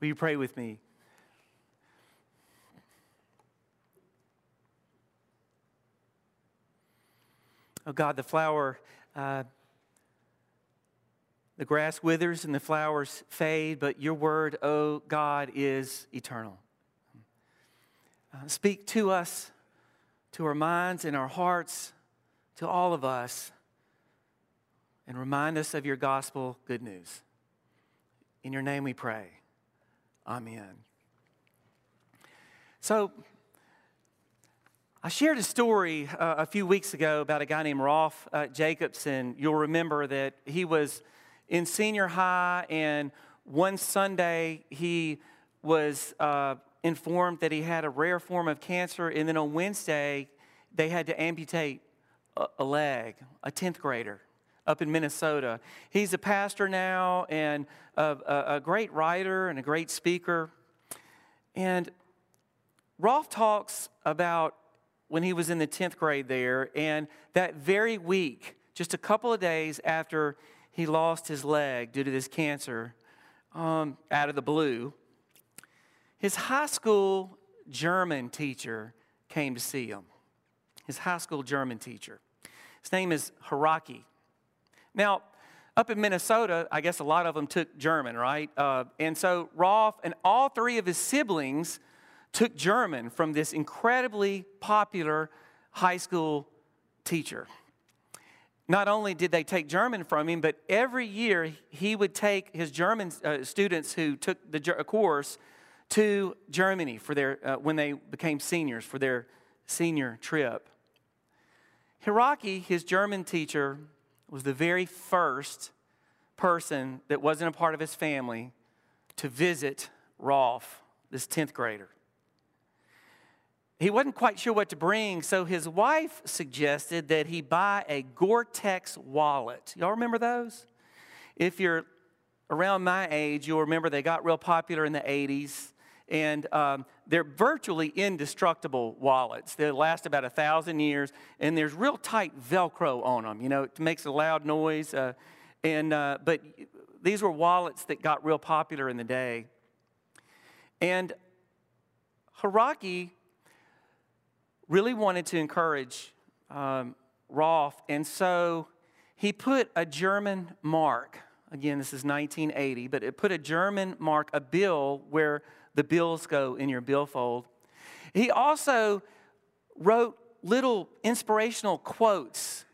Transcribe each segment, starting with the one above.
Will you pray with me? Oh God, the flower, uh, the grass withers and the flowers fade, but your word, oh God, is eternal. Uh, speak to us, to our minds and our hearts, to all of us, and remind us of your gospel good news. In your name we pray. Amen. So, I shared a story uh, a few weeks ago about a guy named Rolf uh, Jacobson. You'll remember that he was in senior high, and one Sunday he was uh, informed that he had a rare form of cancer, and then on Wednesday they had to amputate a, a leg, a 10th grader up in Minnesota. He's a pastor now and a, a, a great writer and a great speaker. And Rolf talks about when he was in the 10th grade there, and that very week, just a couple of days after he lost his leg due to this cancer, um, out of the blue, his high school German teacher came to see him. His high school German teacher. His name is Haraki. Now, up in Minnesota, I guess a lot of them took German, right? Uh, and so Rolf and all three of his siblings took German from this incredibly popular high school teacher. Not only did they take German from him, but every year he would take his German uh, students who took the course to Germany for their, uh, when they became seniors for their senior trip. Hiraki, his German teacher, was the very first person that wasn't a part of his family to visit Rolf, this 10th grader. He wasn't quite sure what to bring, so his wife suggested that he buy a Gore Tex wallet. Y'all remember those? If you're around my age, you'll remember they got real popular in the 80s and um, they're virtually indestructible wallets. They last about a thousand years, and there's real tight Velcro on them. You know, it makes a loud noise. Uh, and uh, but these were wallets that got real popular in the day. And Haraki really wanted to encourage um, Rolf, and so he put a German mark. Again, this is 1980, but it put a German mark, a bill where the bills go in your billfold. He also wrote little inspirational quotes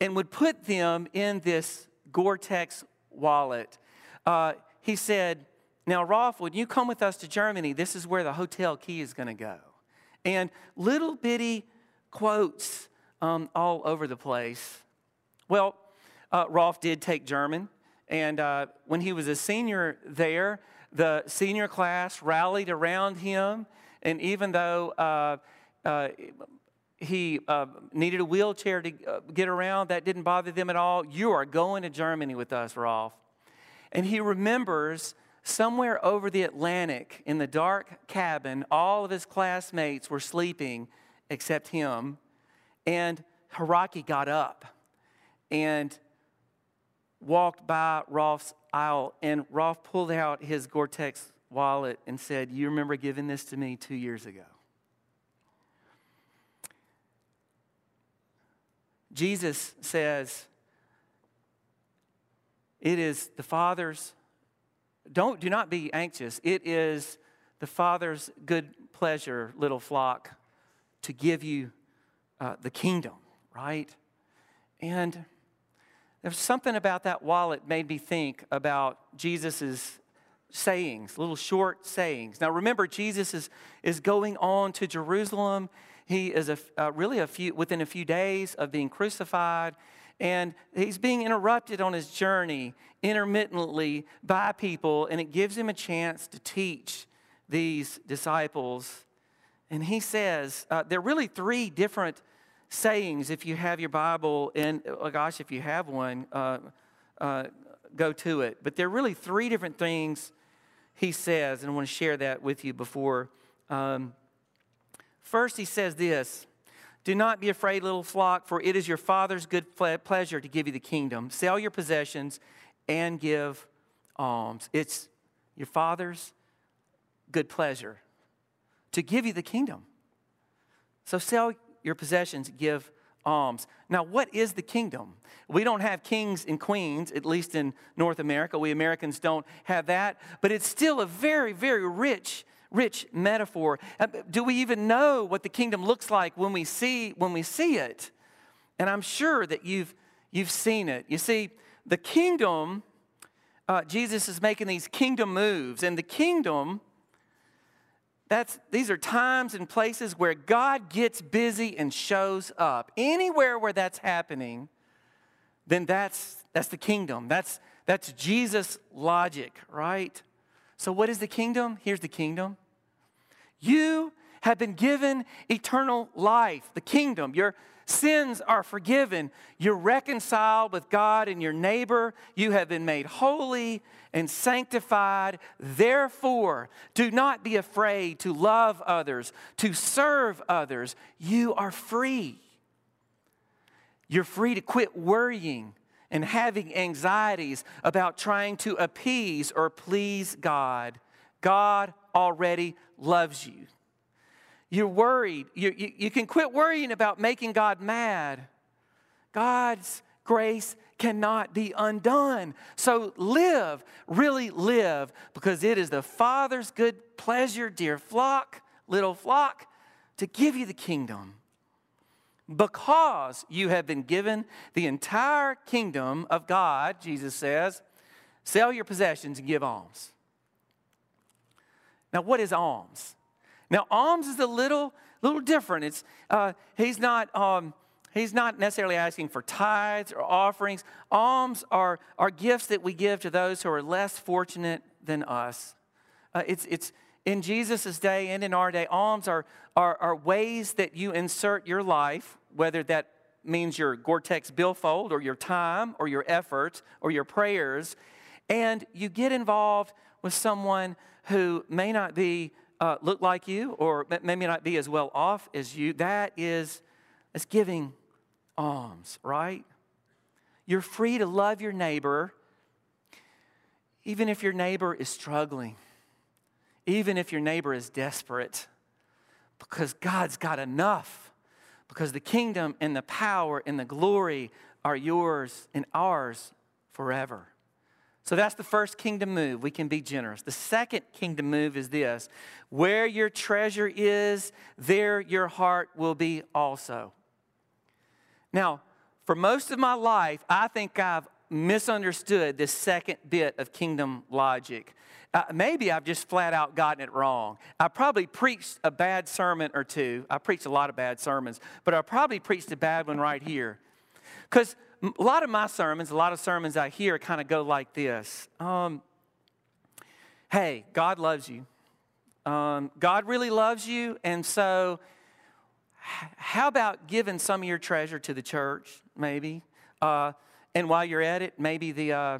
and would put them in this Gore Tex wallet. Uh, he said, Now, Rolf, when you come with us to Germany, this is where the hotel key is going to go. And little bitty quotes um, all over the place. Well, uh, Rolf did take German, and uh, when he was a senior there, the senior class rallied around him, and even though uh, uh, he uh, needed a wheelchair to uh, get around, that didn't bother them at all. You are going to Germany with us, Rolf. And he remembers somewhere over the Atlantic in the dark cabin, all of his classmates were sleeping except him. And Haraki got up and walked by Rolf's aisle, and Rolf pulled out his Gore Tex wallet and said, You remember giving this to me two years ago? Jesus says, It is the Father's, don't, do not be anxious. It is the Father's good pleasure, little flock, to give you uh, the kingdom, right? And there's something about that wallet made me think about Jesus's sayings, little short sayings. Now remember, Jesus is, is going on to Jerusalem. He is a, uh, really a few, within a few days of being crucified, and he's being interrupted on his journey intermittently by people, and it gives him a chance to teach these disciples. And he says, uh, there are really three different sayings if you have your Bible, and oh gosh, if you have one, uh, uh, go to it. But there are really three different things he says, and I want to share that with you before. Um, first, he says this Do not be afraid, little flock, for it is your Father's good pleasure to give you the kingdom. Sell your possessions and give alms. It's your Father's good pleasure to give you the kingdom. So sell your possessions, give alms. Now, what is the kingdom? We don't have kings and queens, at least in North America. We Americans don't have that, but it's still a very, very rich, rich metaphor. Uh, do we even know what the kingdom looks like when we see when we see it? And I'm sure that you've you've seen it. You see, the kingdom. Uh, Jesus is making these kingdom moves, and the kingdom that's, these are times and places where God gets busy and shows up. Anywhere where that's happening, then that's, that's the kingdom. That's, that's Jesus' logic, right? So, what is the kingdom? Here's the kingdom. You have been given eternal life, the kingdom. Your sins are forgiven. You're reconciled with God and your neighbor. You have been made holy and sanctified. Therefore, do not be afraid to love others, to serve others. You are free. You're free to quit worrying and having anxieties about trying to appease or please God. God already loves you. You're worried. You, you, you can quit worrying about making God mad. God's grace cannot be undone. So live, really live, because it is the Father's good pleasure, dear flock, little flock, to give you the kingdom. Because you have been given the entire kingdom of God, Jesus says, sell your possessions and give alms. Now, what is alms? Now, alms is a little, little different. It's, uh, he's not um, He's not necessarily asking for tithes or offerings. Alms are, are gifts that we give to those who are less fortunate than us. Uh, it's, it's in Jesus' day and in our day, alms are, are, are ways that you insert your life, whether that means your Gore-Tex billfold or your time or your effort or your prayers, and you get involved with someone who may not be uh, look like you or may not be as well off as you. That is, is giving alms, right? You're free to love your neighbor, even if your neighbor is struggling, even if your neighbor is desperate, because God's got enough. Because the kingdom and the power and the glory are yours and ours forever. So that's the first kingdom move. We can be generous. The second kingdom move is this where your treasure is, there your heart will be also. Now, for most of my life, I think I've misunderstood this second bit of kingdom logic. Uh, maybe I've just flat out gotten it wrong. I probably preached a bad sermon or two. I preached a lot of bad sermons, but I probably preached a bad one right here. Because a lot of my sermons, a lot of sermons I hear kind of go like this um, Hey, God loves you. Um, God really loves you, and so how about giving some of your treasure to the church, maybe? Uh, and while you're at it, maybe the, uh,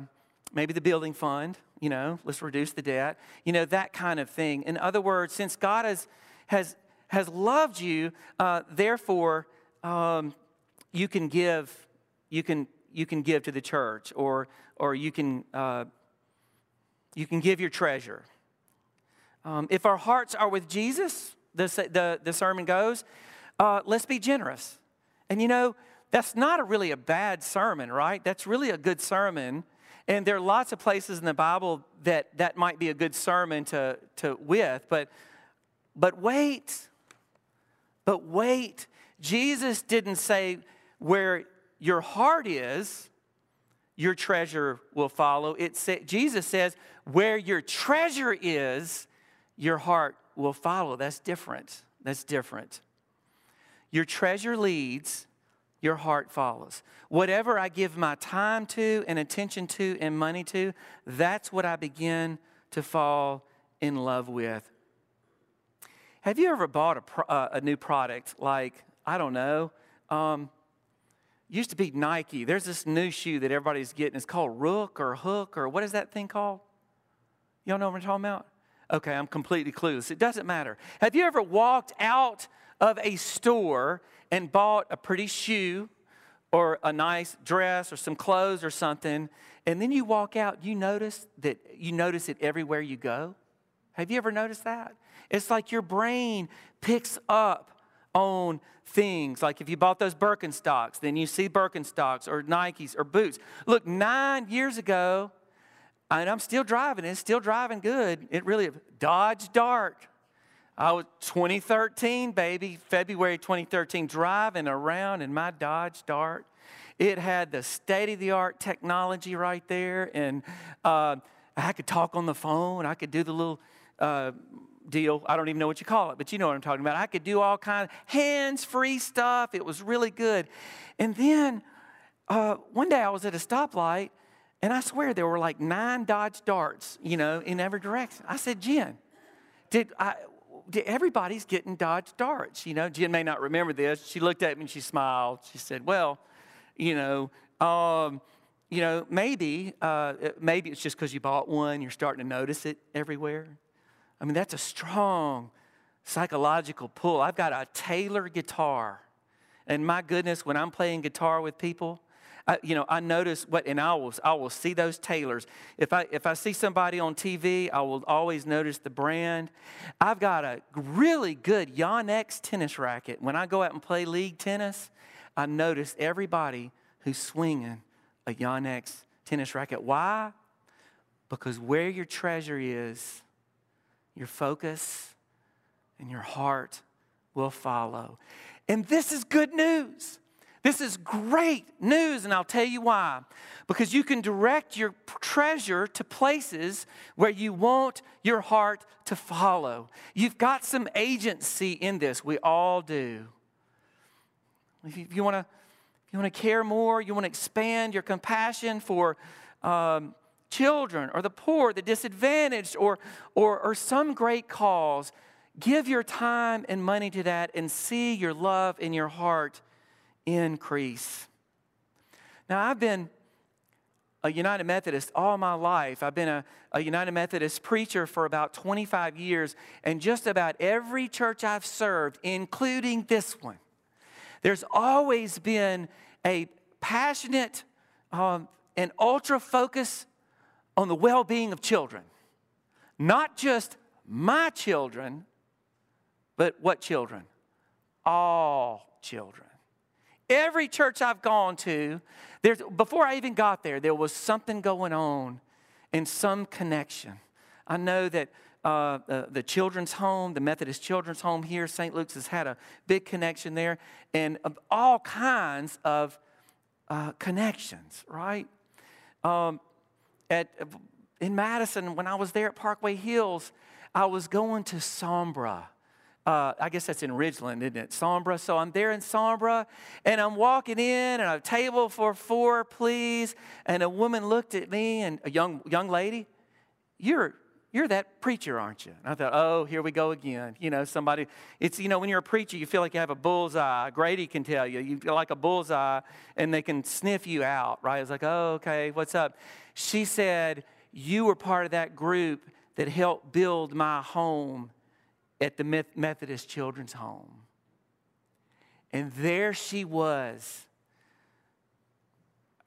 maybe the building fund, you know, let's reduce the debt, you know, that kind of thing. In other words, since God has, has, has loved you, uh, therefore, um, you can give, you can, you can give to the church or, or you can, uh, you can give your treasure. Um, if our hearts are with Jesus, the, the, the sermon goes, uh, let's be generous. And you know, that's not a really a bad sermon, right? That's really a good sermon. And there are lots of places in the Bible that that might be a good sermon to, to with, but but wait. But wait. Jesus didn't say where your heart is, your treasure will follow. It sa- Jesus says, where your treasure is, your heart will follow. That's different. That's different. Your treasure leads, your heart follows. Whatever I give my time to and attention to and money to, that's what I begin to fall in love with. Have you ever bought a, pro- uh, a new product like, I don't know, um, used to be Nike. There's this new shoe that everybody's getting. It's called Rook or Hook or what is that thing called? Y'all know what I'm talking about? Okay, I'm completely clueless. It doesn't matter. Have you ever walked out of a store and bought a pretty shoe or a nice dress or some clothes or something, and then you walk out, you notice that you notice it everywhere you go. Have you ever noticed that? It's like your brain picks up on things. Like if you bought those Birkenstocks, then you see Birkenstocks or Nikes or boots. Look, nine years ago, and I'm still driving it's still driving good. It really, Dodge Dart. I was 2013, baby, February 2013, driving around in my Dodge Dart. It had the state of the art technology right there, and uh, I could talk on the phone. I could do the little uh, deal. I don't even know what you call it, but you know what I'm talking about. I could do all kind of hands-free stuff. It was really good. And then uh, one day I was at a stoplight, and I swear there were like nine Dodge Darts, you know, in every direction. I said, Jen, did I? Did everybody's getting Dodge Darts, you know. Jen may not remember this. She looked at me and she smiled. She said, "Well, you know, um, you know, maybe, uh, maybe it's just because you bought one. You're starting to notice it everywhere." I mean, that's a strong psychological pull. I've got a Taylor guitar. And my goodness, when I'm playing guitar with people, I, you know, I notice what, and I will, I will see those Taylors. If I, if I see somebody on TV, I will always notice the brand. I've got a really good Yonex tennis racket. When I go out and play league tennis, I notice everybody who's swinging a Yonex tennis racket. Why? Because where your treasure is, your focus and your heart will follow. And this is good news. This is great news, and I'll tell you why. Because you can direct your treasure to places where you want your heart to follow. You've got some agency in this. We all do. If you want to, you want to care more, you want to expand your compassion for um, children or the poor, the disadvantaged, or, or, or some great cause, give your time and money to that and see your love in your heart increase. Now, I've been a United Methodist all my life. I've been a, a, United Methodist preacher for about 25 years, and just about every church I've served, including this one, there's always been a passionate um, and ultra focus on the well being of children. Not just my children, but what children? All children. Every church I've gone to, there's, before I even got there, there was something going on and some connection. I know that uh, uh, the children's home, the Methodist children's home here, St. Luke's has had a big connection there, and all kinds of uh, connections, right? Um, at, in Madison, when I was there at Parkway Hills, I was going to Sombra. Uh, I guess that's in Ridgeland, isn't it? Sombra. So I'm there in Sombra, and I'm walking in, and a table for four, please. And a woman looked at me, and a young young lady, you're you're that preacher, aren't you? And I thought, oh, here we go again. You know, somebody. It's you know, when you're a preacher, you feel like you have a bullseye. Grady can tell you, you feel like a bullseye, and they can sniff you out, right? It's like, oh, okay, what's up? She said, You were part of that group that helped build my home at the Methodist Children's Home. And there she was.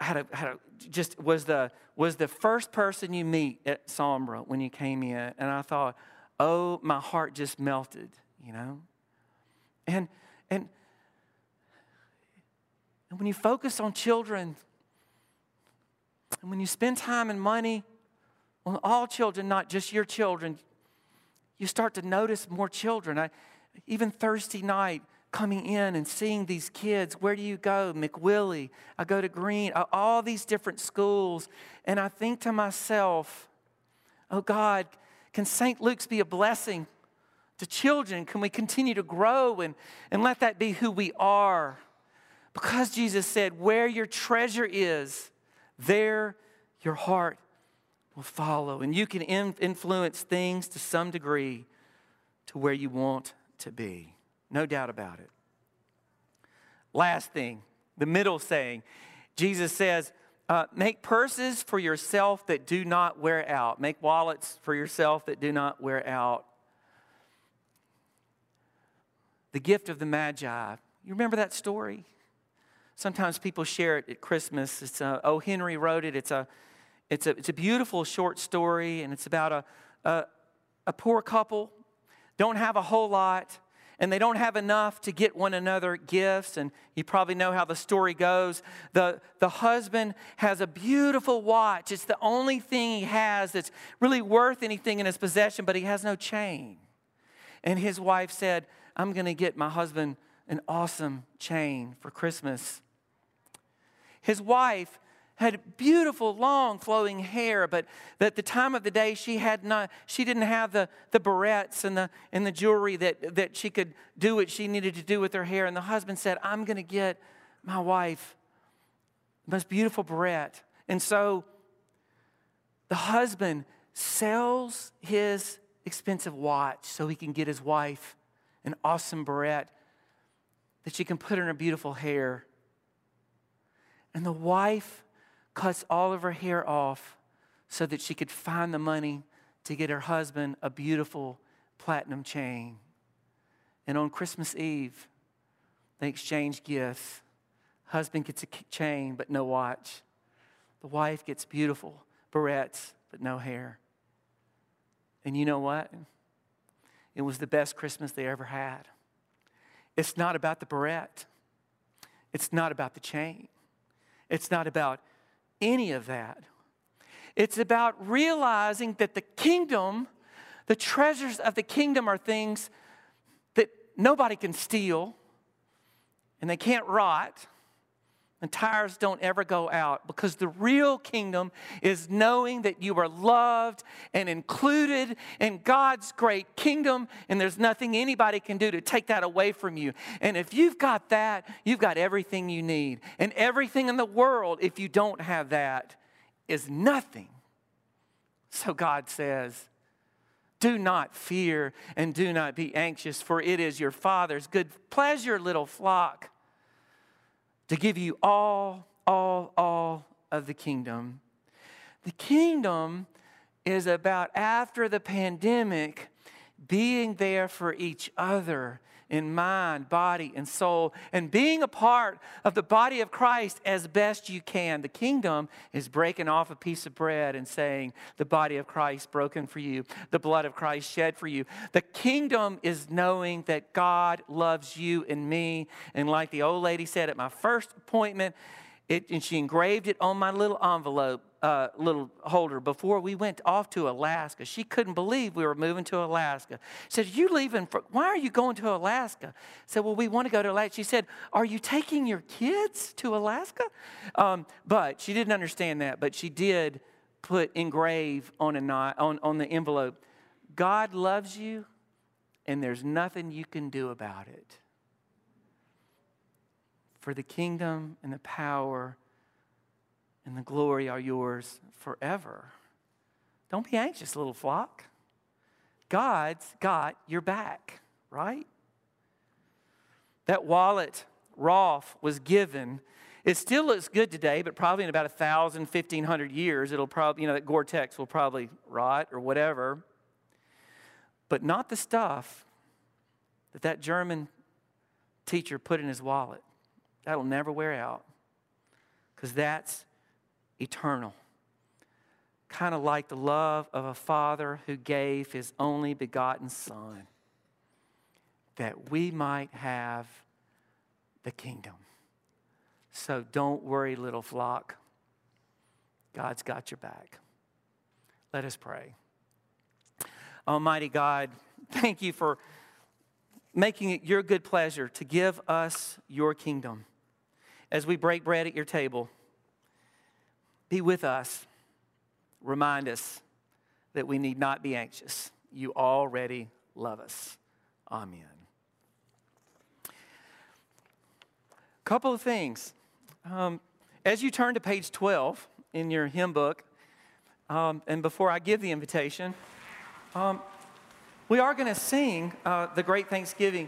Had a, had a, just was the was the first person you meet at Sombra when you came in, and I thought, oh, my heart just melted, you know. And and and when you focus on children, and when you spend time and money on all children, not just your children, you start to notice more children. I, even Thursday night, coming in and seeing these kids. Where do you go? McWillie. I go to Green, uh, all these different schools. And I think to myself, oh God, can St. Luke's be a blessing to children? Can we continue to grow and, and let that be who we are? Because Jesus said, where your treasure is, there your heart will follow. And you can influence things to some degree to where you want to be. No doubt about it. Last thing, the middle saying Jesus says, uh, make purses for yourself that do not wear out. Make wallets for yourself that do not wear out. The gift of the Magi. You remember that story? Sometimes people share it at Christmas. It's a, oh, Henry wrote it. It's a, it's a, it's a beautiful short story, and it's about a, a, a poor couple, don't have a whole lot, and they don't have enough to get one another gifts. And you probably know how the story goes. The, the husband has a beautiful watch. It's the only thing he has that's really worth anything in his possession, but he has no chain. And his wife said, I'm going to get my husband an awesome chain for Christmas. His wife had beautiful long flowing hair but at the time of the day she had not she didn't have the, the barrettes and the and the jewelry that that she could do what she needed to do with her hair. And the husband said i'm going to get my wife the most beautiful barrette. And so the husband sells his expensive watch so he can get his wife an awesome barrette that she can put in her beautiful hair. And the wife cuts all of her hair off so that she could find the money to get her husband a beautiful platinum chain. And on Christmas Eve, they exchange gifts. Husband gets a chain, but no watch. The wife gets beautiful barrettes, but no hair. And you know what? It was the best Christmas they ever had. It's not about the barrette, it's not about the chain, it's not about any of that. It's about realizing that the kingdom, the treasures of the kingdom, are things that nobody can steal and they can't rot and tires don't ever go out because the real kingdom is knowing that you are loved and included in God's great kingdom, and there's nothing anybody can do to take that away from you. And if you've got that, you've got everything you need. And everything in the world, if you don't have that, is nothing. So God says, do not fear and do not be anxious, for it is your Father's good pleasure, little flock to give you all, all, all of the kingdom. The kingdom is about after the pandemic being there for each other in mind, body, and soul, and being a part of the body of Christ as best you can. The kingdom is breaking off a piece of bread and saying, The body of Christ broken for you, the blood of Christ shed for you. The kingdom is knowing that God loves you and me. And like the old lady said at my first appointment, it, and she engraved it on my little envelope uh, little holder before we went off to Alaska. She couldn't believe we were moving to Alaska. She said, You leaving for, why are you going to Alaska? I said, Well, we want to go to Alaska. She said, Are you taking your kids to Alaska? Um, but she didn't understand that, but she did put engrave on, a, on, on the envelope God loves you, and there's nothing you can do about it. For the kingdom and the power and the glory are yours forever. Don't be anxious, little flock. God's got your back, right? That wallet Rolf was given, it still looks good today, but probably in about a thousand, fifteen hundred years, it'll probably, you know, that Gore-Tex will probably rot or whatever. But not the stuff that that German teacher put in his wallet. That'll never wear out because that's eternal. Kind of like the love of a father who gave his only begotten son that we might have the kingdom. So don't worry, little flock. God's got your back. Let us pray. Almighty God, thank you for making it your good pleasure to give us your kingdom as we break bread at your table. Be with us. Remind us that we need not be anxious. You already love us. Amen. Couple of things. Um, as you turn to page 12 in your hymn book, um, and before I give the invitation, um, we are going to sing uh, the Great Thanksgiving.